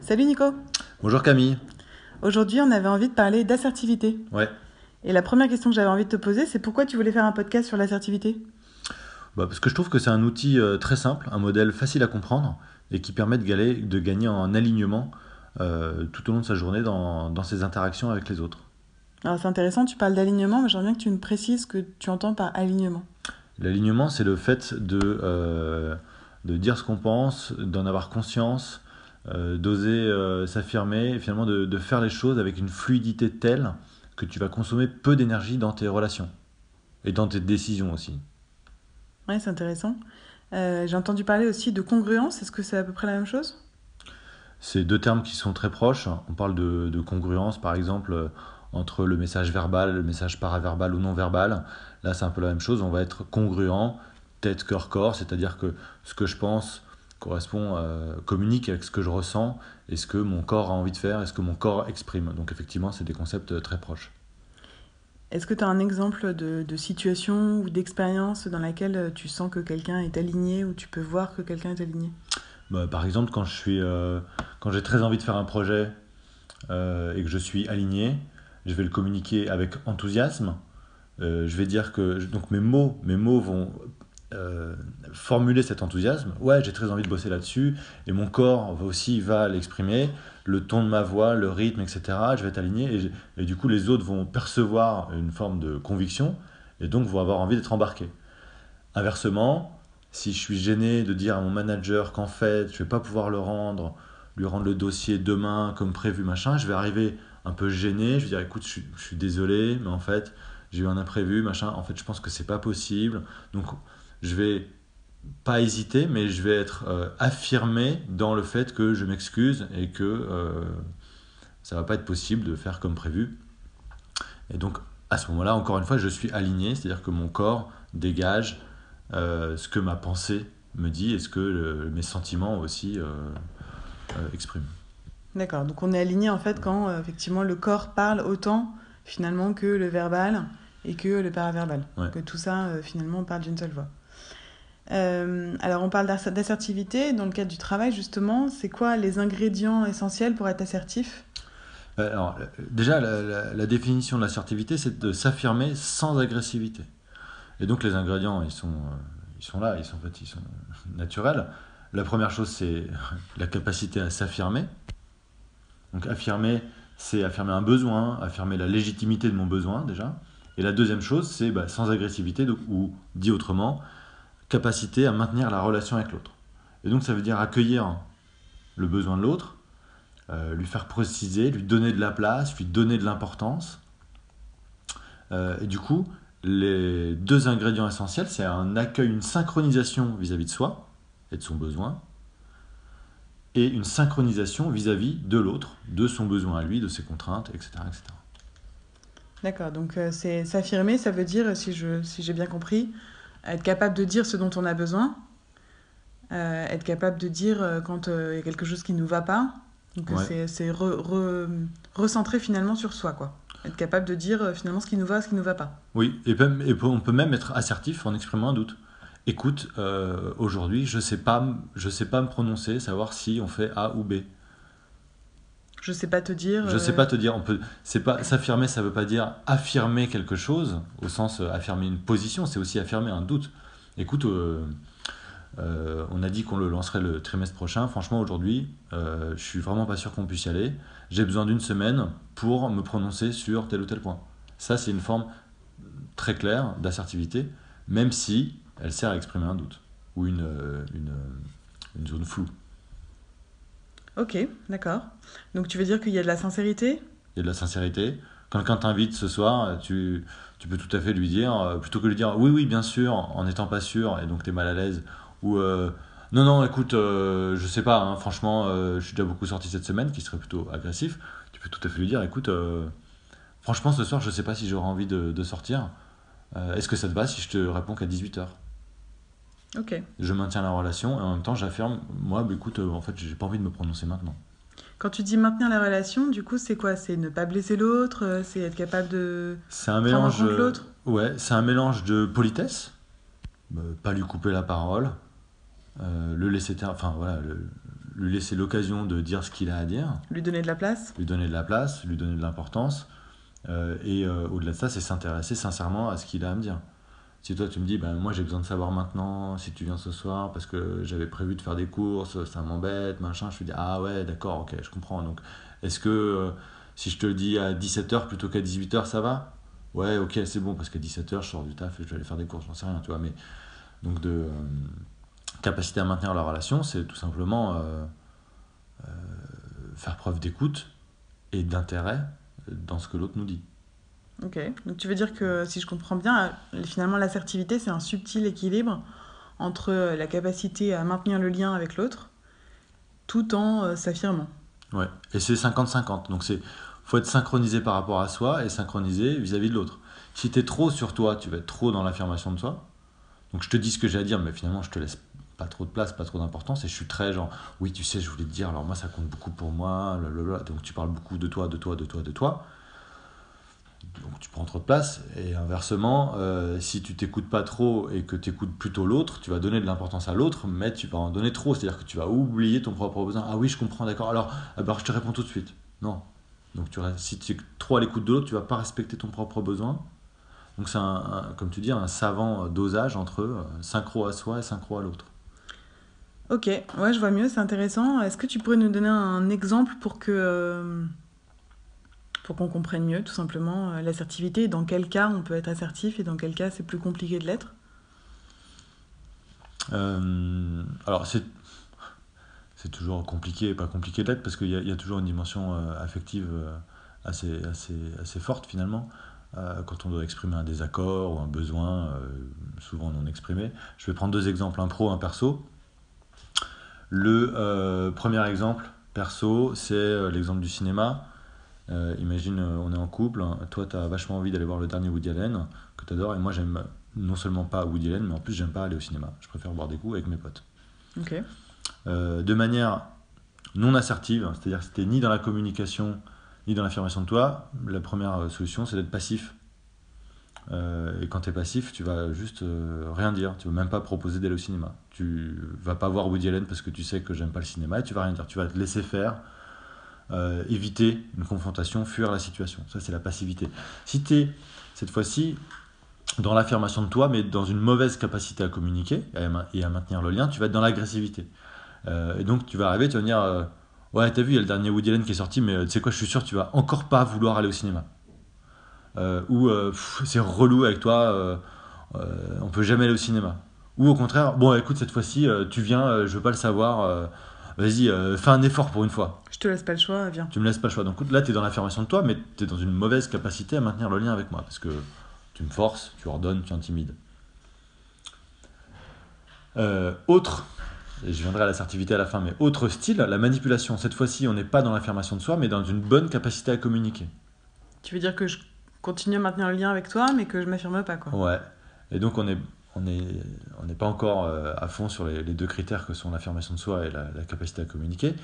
Salut Nico. Bonjour Camille. Aujourd'hui, on avait envie de parler d'assertivité. Ouais. Et la première question que j'avais envie de te poser, c'est pourquoi tu voulais faire un podcast sur l'assertivité? Bah, parce que je trouve que c'est un outil euh, très simple, un modèle facile à comprendre et qui permet de, galer- de gagner en alignement euh, tout au long de sa journée dans, dans ses interactions avec les autres. Alors c'est intéressant, tu parles d'alignement, mais j'aimerais bien que tu me précises ce que tu entends par alignement. L'alignement, c'est le fait de, euh, de dire ce qu'on pense, d'en avoir conscience, d'oser euh, s'affirmer et finalement de, de faire les choses avec une fluidité telle que tu vas consommer peu d'énergie dans tes relations et dans tes décisions aussi. Ouais, c'est intéressant. Euh, J'ai entendu parler aussi de congruence, est-ce que c'est à peu près la même chose? C'est deux termes qui sont très proches. On parle de, de congruence, par exemple, euh, entre le message verbal, le message paraverbal ou non verbal. Là, c'est un peu la même chose. On va être congruent, tête, cœur, corps, c'est-à-dire que ce que je pense correspond, euh, communique avec ce que je ressens et ce que mon corps a envie de faire et ce que mon corps exprime. Donc, effectivement, c'est des concepts euh, très proches. Est-ce que tu as un exemple de, de situation ou d'expérience dans laquelle euh, tu sens que quelqu'un est aligné ou tu peux voir que quelqu'un est aligné? Bah, par exemple, quand je suis, euh, quand j'ai très envie de faire un projet euh, et que je suis aligné, je vais le communiquer avec enthousiasme. Euh, je vais dire que donc mes mots, mes mots vont euh, formuler cet enthousiasme. Ouais, j'ai très envie de bosser là-dessus et mon corps va aussi va l'exprimer. Le ton de ma voix, le rythme, etc. Je vais être aligné et, du coup les autres vont percevoir une forme de conviction et donc vont avoir envie d'être embarqués. Inversement, si je suis gêné de dire à mon manager qu'en fait je vais pas pouvoir le rendre, lui rendre le dossier demain comme prévu, machin, je vais arriver un peu gêné, je vais dire écoute, je je suis désolé, mais en fait j'ai eu un imprévu, machin, en fait je pense que c'est pas possible. Donc je vais pas hésiter, mais je vais être euh, affirmé dans le fait que je m'excuse et que euh, ça va pas être possible de faire comme prévu. Et donc à ce moment-là, encore une fois, je suis aligné, c'est-à-dire que mon corps dégage euh, ce que ma pensée me dit et ce que le- mes sentiments aussi euh, expriment. D'accord, donc on est aligné en fait quand effectivement le corps parle autant finalement que le verbal et que le paraverbal. Ouais. Que tout ça finalement parle d'une seule voix. Euh, alors on parle d'ass- d'assertivité dans le cadre du travail justement. C'est quoi les ingrédients essentiels pour être assertif? Euh, Alors, euh, déjà, la, définition de l'assertivité, c'est de s'affirmer sans agressivité. Et donc, les ingrédients, ils sont, ils sont là, ils sont, en fait, ils sont naturels. La première chose, c'est la capacité à s'affirmer. Donc, affirmer, c'est affirmer un besoin, affirmer la légitimité de mon besoin, déjà. Et la deuxième chose, c'est bah, sans agressivité, donc- ou dit autrement, capacité à maintenir la relation avec l'autre. Et donc, ça veut dire accueillir le besoin de l'autre, euh, lui faire préciser, lui donner de la place, lui donner de l'importance. Euh, et du coup, les deux ingrédients essentiels, c'est un accueil, une synchronisation vis-à-vis de soi et de son besoin, et une synchronisation vis-à-vis de l'autre, de son besoin à lui, de ses contraintes, etc. etc. D'accord, donc euh, c'est s'affirmer, ça veut dire, si je si j'ai bien compris, être capable de dire ce dont on a besoin, euh, être capable de dire euh, quand euh, il y a quelque chose qui ne nous va pas. Donc Ouais. c'est c'est re- re- recentrer finalement sur soi, quoi. Être capable de dire finalement ce qui nous va, ce qui ne nous va pas. Oui, et, même- et on peut même être assertif en exprimant un doute. Écoute, aujourd'hui, je sais pas, je sais pas me prononcer, savoir si on fait A ou B. Je sais pas te dire. Je euh, sais pas te dire, on peut, c'est pas s'affirmer, ça veut pas dire affirmer quelque chose au sens euh, affirmer une position, c'est aussi affirmer un doute. Écoute, euh, euh, on a dit qu'on le lancerait le trimestre prochain. Franchement, aujourd'hui, euh, je suis vraiment pas sûr qu'on puisse y aller. J'ai besoin d'une semaine pour me prononcer sur tel ou tel point. Ça, c'est une forme très claire d'assertivité, même si elle sert à exprimer un doute ou une, euh, une, euh, une zone floue. Ok, d'accord. Donc tu veux dire qu'il y a de la sincérité? Il y a de la sincérité. Quand quelqu'un t'invite ce soir, tu, peux tout à fait lui dire, euh, plutôt que lui dire oui, oui, bien sûr, en n'étant pas sûr, et donc tu es mal à l'aise, ou euh, non, non, écoute, euh, je sais pas, hein, franchement, je suis déjà beaucoup sorti cette semaine, qui serait plutôt agressif, tu peux tout à fait lui dire, écoute, franchement, ce soir, je sais pas si j'aurai envie de, de sortir, est-ce que ça te va si je te réponds qu'à 18h Ok. Je maintiens la relation, et en même temps, j'affirme, moi, bah, écoute, euh, en fait, j'ai pas envie de me prononcer maintenant. Quand tu dis maintenir la relation, du coup, c'est quoi? C'est ne pas blesser l'autre euh, C'est être capable de. C'est un mélange. l'autre? Ouais, c'est un mélange de politesse, euh, pas lui couper la parole, euh, le laisser enfin voilà, le, lui laisser l'occasion de dire ce qu'il a à dire, Lui donner de la place? Lui donner de la place, lui donner de l'importance. euh, et euh, au-delà de ça, c'est s'intéresser sincèrement à ce qu'il a à me dire. Si toi tu me dis, ben, moi j'ai besoin de savoir maintenant si tu viens ce soir parce que j'avais prévu de faire des courses, ça m'embête, machin, je te dis, ah ouais, d'accord, ok, je comprends. Donc est-ce que euh, si je te le dis à 17h plutôt qu'à 18h, ça va? Ouais, ok, c'est bon, parce qu'à 17h, je sors du taf et je vais aller faire des courses, j'en sais rien, tu vois. Mais donc de euh, capacité à maintenir la relation, c'est tout simplement euh, faire preuve d'écoute et d'intérêt dans ce que l'autre nous dit. Ok. Donc tu veux dire que si je comprends bien, euh, finalement l'assertivité c'est un subtil équilibre entre euh, la capacité à maintenir le lien avec l'autre tout en euh, s'affirmant. Ouais. Et c'est 50-50. Donc c'est faut être synchronisé par rapport à soi et synchronisé vis-à-vis de l'autre. Si tu es trop sur toi, tu vas être trop dans l'affirmation de soi. Donc je te dis ce que j'ai à dire, mais finalement je te laisse pas trop de place, pas trop d'importance. Et je suis très genre, oui, tu sais, je voulais te dire, alors moi ça compte beaucoup pour moi, blablabla. donc tu parles beaucoup de toi, de toi, de toi, de toi. Donc tu prends trop de place. Et inversement, euh, si tu t'écoutes pas trop et que tu écoutes plutôt l'autre, tu vas donner de l'importance à l'autre, mais tu vas en donner trop. C'est-à-dire que tu vas oublier ton propre besoin. Ah oui, je comprends, d'accord. Alors, alors je te réponds tout de suite. Non. Donc tu, si tu es trop à l'écoute de l'autre, tu vas pas respecter ton propre besoin. Donc c'est, un, comme tu dis, un savant dosage entre euh, synchro à soi et synchro à l'autre. Ok, ouais, je vois mieux, c'est intéressant. Est-ce que tu pourrais nous donner un exemple pour que euh, pour qu'on comprenne mieux, tout simplement, euh, l'assertivité dans quel cas on peut être assertif et dans quel cas c'est plus compliqué de l'être Euh, alors c'est c'est toujours compliqué pas compliqué d'être parce qu'il y, a- toujours une dimension euh, affective assez, assez, assez forte finalement. Quand on doit exprimer un désaccord ou un besoin, souvent non exprimé. Je vais prendre deux exemples, un pro, un perso. Le premier exemple, perso, c'est l'exemple du cinéma. Euh, imagine, euh, on est en couple, hein. toi tu as vachement envie d'aller voir le dernier Woody Allen, que tu adores, et moi j'aime non seulement pas Woody Allen, mais en plus j'aime pas aller au cinéma. Je préfère boire des coups avec mes potes. Ok. Euh, de manière non assertive, c'est-à-dire que c'était ni dans la communication, ni dans l'affirmation de toi, la première solution c'est d'être passif. Euh, et quand tu es passif, tu vas juste euh, rien dire, tu vas même pas proposer d'aller au cinéma. Tu vas pas voir Woody Allen parce que tu sais que j'aime pas le cinéma et tu vas rien dire. Tu vas te laisser faire, euh, éviter une confrontation, fuir la situation. Ça, c'est la passivité. Si tu es, cette fois-ci, dans l'affirmation de toi, mais dans une mauvaise capacité à communiquer et à, maintenir le lien, tu vas être dans l'agressivité. Euh, et donc, tu vas arriver, tu vas dire euh, Ouais, t'as vu, il y a le dernier Woody Allen qui est sorti, mais tu sais quoi, je suis sûr, tu vas encore pas vouloir aller au cinéma. Ou c'est relou avec toi, on peut jamais aller au cinéma. Ou au contraire, bon, écoute, cette fois-ci, tu viens, je veux pas le savoir, vas-y, euh, fais un effort pour une fois. Je te laisse pas le choix, viens. Tu me laisses pas le choix. Donc là, tu es dans l'affirmation de toi, mais tu es dans une mauvaise capacité à maintenir le lien avec moi. Parce que tu me forces, tu ordonnes, tu intimides. Euh, autre, et je viendrai à l'assertivité à la fin, mais autre style, la manipulation. Cette fois-ci, on n'est pas dans l'affirmation de soi, mais dans une bonne capacité à communiquer. Tu veux dire que je continue à maintenir le lien avec toi, mais que je m'affirme pas, quoi. Ouais. Et donc, on est. On n'est on pas encore euh, à fond sur les, deux critères que sont l'affirmation de soi et la, capacité à communiquer.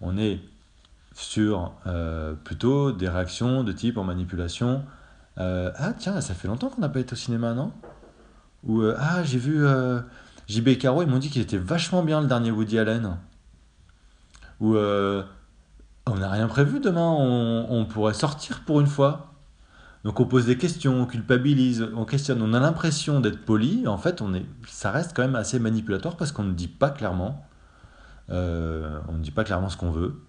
On est sur euh, plutôt des réactions de type en manipulation. euh, ah tiens, ça fait longtemps qu'on n'a pas été au cinéma, non? Ou ah j'ai vu JB Caro, ils m'ont dit qu'il était vachement bien le dernier Woody Allen. Ou on n'a rien prévu demain, on, on pourrait sortir pour une fois. Donc on pose des questions, on culpabilise, on questionne, on a l'impression d'être poli, en fait on est, ça reste quand même assez manipulatoire parce qu'on ne dit pas clairement, euh, on ne dit pas clairement ce qu'on veut.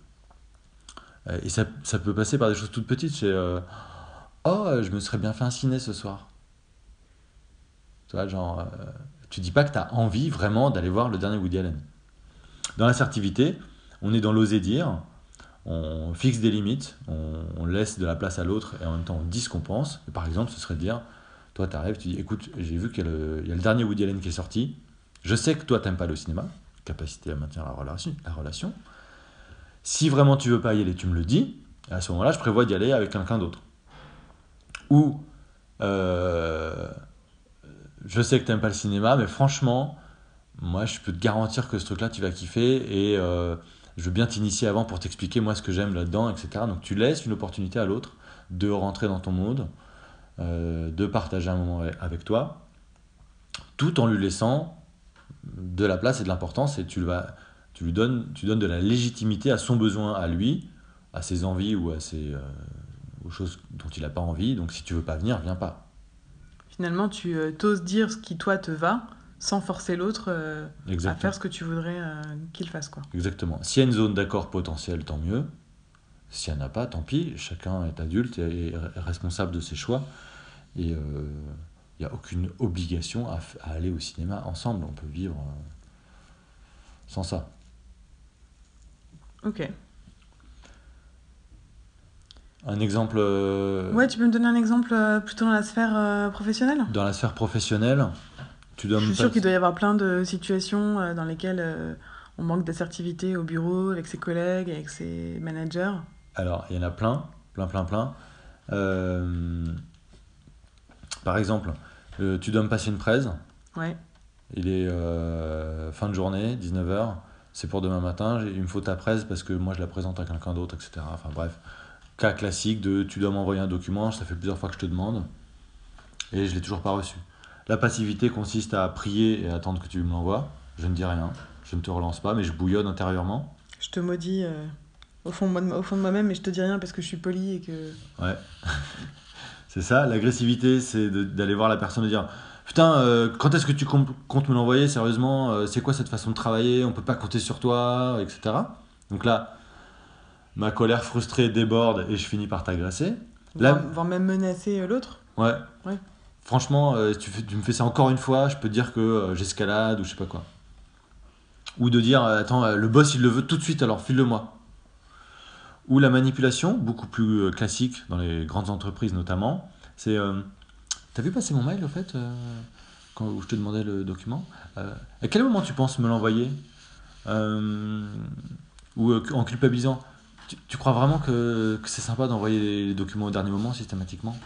Euh, Et ça, peut passer par des choses toutes petites, c'est euh, Oh, je me serais bien fait un ciné ce soir. Tu vois, genre, tu dis pas que tu as envie vraiment d'aller voir le dernier Woody Allen. Dans l'assertivité, on est dans l'oser dire, on fixe des limites, on, laisse de la place à l'autre et en même temps on dit ce qu'on pense. Par exemple, ce serait de dire, toi tu arrives, tu dis, écoute, j'ai vu qu'il y, a le- dernier Woody Allen qui est sorti, je sais que toi t'aimes pas le cinéma, capacité à maintenir la relation, la relation. Si vraiment tu veux pas y aller, tu me le dis, à ce moment-là, je prévois d'y aller avec quelqu'un d'autre. Ou, euh, je sais que t'aimes pas le cinéma, mais franchement, moi je peux te garantir que ce truc-là tu vas kiffer et euh, je veux bien t'initier avant pour t'expliquer moi ce que j'aime là-dedans, etc. Donc tu laisses une opportunité à l'autre de rentrer dans ton monde, euh, de partager un moment avec- toi, tout en lui laissant de la place et de l'importance et tu vas, Tu lui donnes, tu donnes de la légitimité à son besoin, à lui, à ses envies ou à ses, euh, aux choses dont il n'a pas envie. Donc si tu veux pas venir, viens pas. Finalement, tu euh, t'oses dire ce qui, toi, te va, sans forcer l'autre euh, à faire ce que tu voudrais euh, qu'il fasse. Quoi. Exactement. S'il y a une zone d'accord potentielle, tant mieux. S'il n'y en a pas, tant pis. Chacun est adulte et est responsable de ses choix. Et euh, il n'y a aucune obligation à, aller au cinéma ensemble. On peut vivre euh, sans ça. Ok. Un exemple euh, Ouais, tu peux me donner un exemple euh, plutôt dans la sphère professionnelle? dans la sphère professionnelle. Tu Je suis sûre pas- qu'il doit y avoir plein de situations euh, dans lesquelles euh, on manque d'assertivité au bureau, avec ses collègues, avec ses managers. Alors, il y en a plein, plein, plein, plein. Euh, par exemple, euh, tu dois me passer une presse. Ouais. Il est euh, fin de journée, 19h. C'est pour demain matin. Il me faut ta presse parce que moi je la présente à quelqu'un d'autre, etc. Enfin bref, cas classique de tu dois m'envoyer un document. Ça fait plusieurs fois que je te demande et je l'ai toujours pas reçu. La passivité consiste à prier et attendre que tu me l'envoies. Je ne dis rien, je ne te relance pas, mais je bouillonne intérieurement. Je te maudis euh, au fond de moi- au fond de moi-même, mais je te dis rien parce que je suis polie et que. Ouais. c'est ça, l'agressivité, c'est d'aller voir la personne et dire Putain, euh, quand est-ce que tu com- comptes me l'envoyer Sérieusement, euh, c'est quoi cette façon de travailler On peut pas compter sur toi, etc. Donc là, ma colère frustrée déborde et je finis par t'agresser. Là- Voire, même menacer l'autre. Ouais. Ouais. Franchement, euh, tu, me fais ça encore une fois, je peux te dire que euh, j'escalade ou je sais pas quoi. Ou de dire euh, Attends, le boss il le veut tout de suite, alors file-le-moi. Ou la manipulation, beaucoup plus classique dans les grandes entreprises notamment, c'est T'as vu passer mon mail au fait quand je te demandais le document? À quel moment tu penses me l'envoyer? Ou en culpabilisant? Tu, crois vraiment que, c'est sympa d'envoyer les documents au dernier moment systématiquement?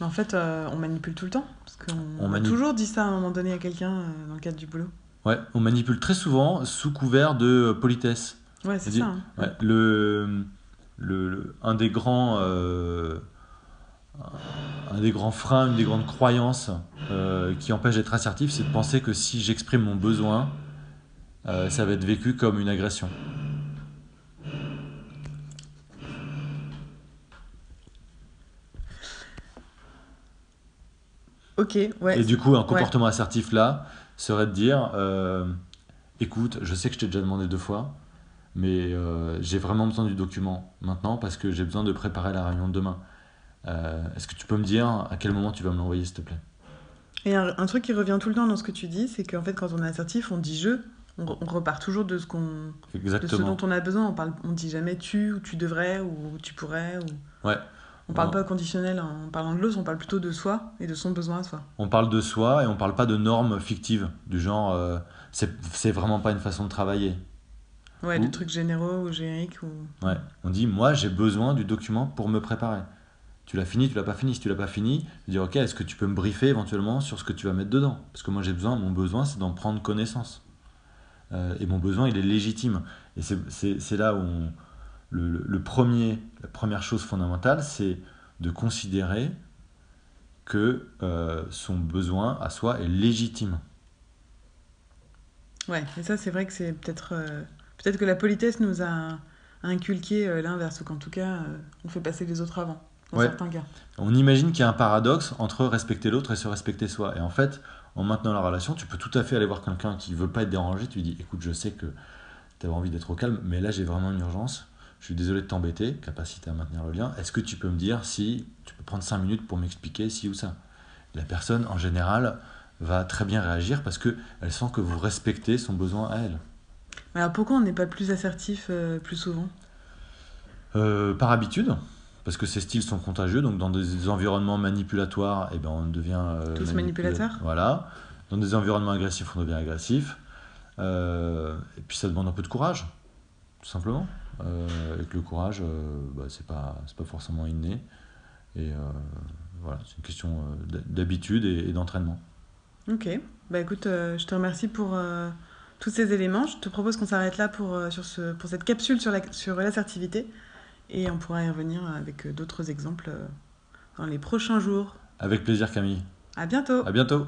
Mais en fait, euh, on manipule tout le temps. Parce qu'on On a toujours dit ça à un moment donné à quelqu'un euh, dans le cadre du boulot. Ouais, on manipule très souvent sous couvert de politesse. Ouais, c'est ça. hein. Ouais, le, le, le- un des grands euh, un des grands freins, une des grandes croyances euh, qui empêche d'être assertif, c'est de penser que si j'exprime mon besoin, euh, ça va être vécu comme une agression. Ok, ouais. Et du coup, un comportement assertif là serait de dire euh, écoute, je sais que je t'ai déjà demandé deux fois, mais euh, j'ai vraiment besoin du document maintenant parce que j'ai besoin de préparer la réunion de demain. Euh, Est-ce que tu peux me dire à quel moment tu vas me l'envoyer, s'il te plaît? Et un, un truc qui revient tout le temps dans ce que tu dis, c'est qu'en fait, quand on est assertif, on dit je. On, re- on repart toujours de ce, qu'on, de ce dont on a besoin. On parle, on dit jamais tu, ou tu devrais, ou tu pourrais. Ou... Ouais. On parle pas conditionnel en parlant de l'autre, on parle plutôt de soi et de son besoin à soi. On parle de soi et on parle pas de normes fictives, du genre euh, c'est vraiment pas une façon de travailler. Ouais, Ou- de trucs généraux ou génériques. Ou... Ouais. On dit moi j'ai besoin du document pour me préparer. Tu l'as fini, tu l'as pas fini. Si tu l'as pas fini, je dis ok, est-ce que tu peux me briefer éventuellement sur ce que tu vas mettre dedans? Parce que moi j'ai besoin, mon besoin c'est d'en prendre connaissance. Euh, et mon besoin il est légitime. Et c'est là où on- le, le- le premier, la première chose fondamentale c'est de considérer que euh, son besoin à soi est légitime. Ouais, et ça, c'est vrai que c'est peut-être. euh, Peut-être que la politesse nous a inculqué euh, l'inverse, ou qu'en tout cas, on fait passer les autres avant, dans Ouais. certains cas. On imagine qu'il y a un paradoxe entre respecter l'autre et se respecter soi. Et en fait, en maintenant la relation, tu peux tout à fait aller voir quelqu'un qui veut pas être dérangé. Tu lui dis écoute, je sais que tu as envie d'être au calme, mais là j'ai vraiment une urgence. Je suis désolé de t'embêter, capacité à maintenir le lien. Est-ce que tu peux me dire si tu peux prendre 5 minutes pour m'expliquer si ou ça? La personne, en général, va très bien réagir parce que elle sent que vous respectez son besoin à elle. Mais alors pourquoi on n'est pas plus assertif euh, plus souvent? Euh, par habitude, parce que ces styles sont contagieux, donc dans des environnements manipulatoires, eh ben on devient... euh, Tous manipula- manipulateurs? Voilà. Dans des environnements agressifs, on devient agressif. Et puis ça demande un peu de courage, tout simplement. Euh, et que le courage, euh, bah, c'est pas, pas forcément inné. Et euh, voilà, c'est une question euh, d'ha- d'habitude et, et d'entraînement. Ok, bah écoute, euh, je te remercie pour euh, tous ces éléments. Je te propose qu'on s'arrête là pour, euh, sur, ce, pour cette capsule sur la- sur l'assertivité. Et on pourra y revenir avec euh, d'autres exemples euh, dans les prochains jours. Avec plaisir, Camille. À bientôt À bientôt.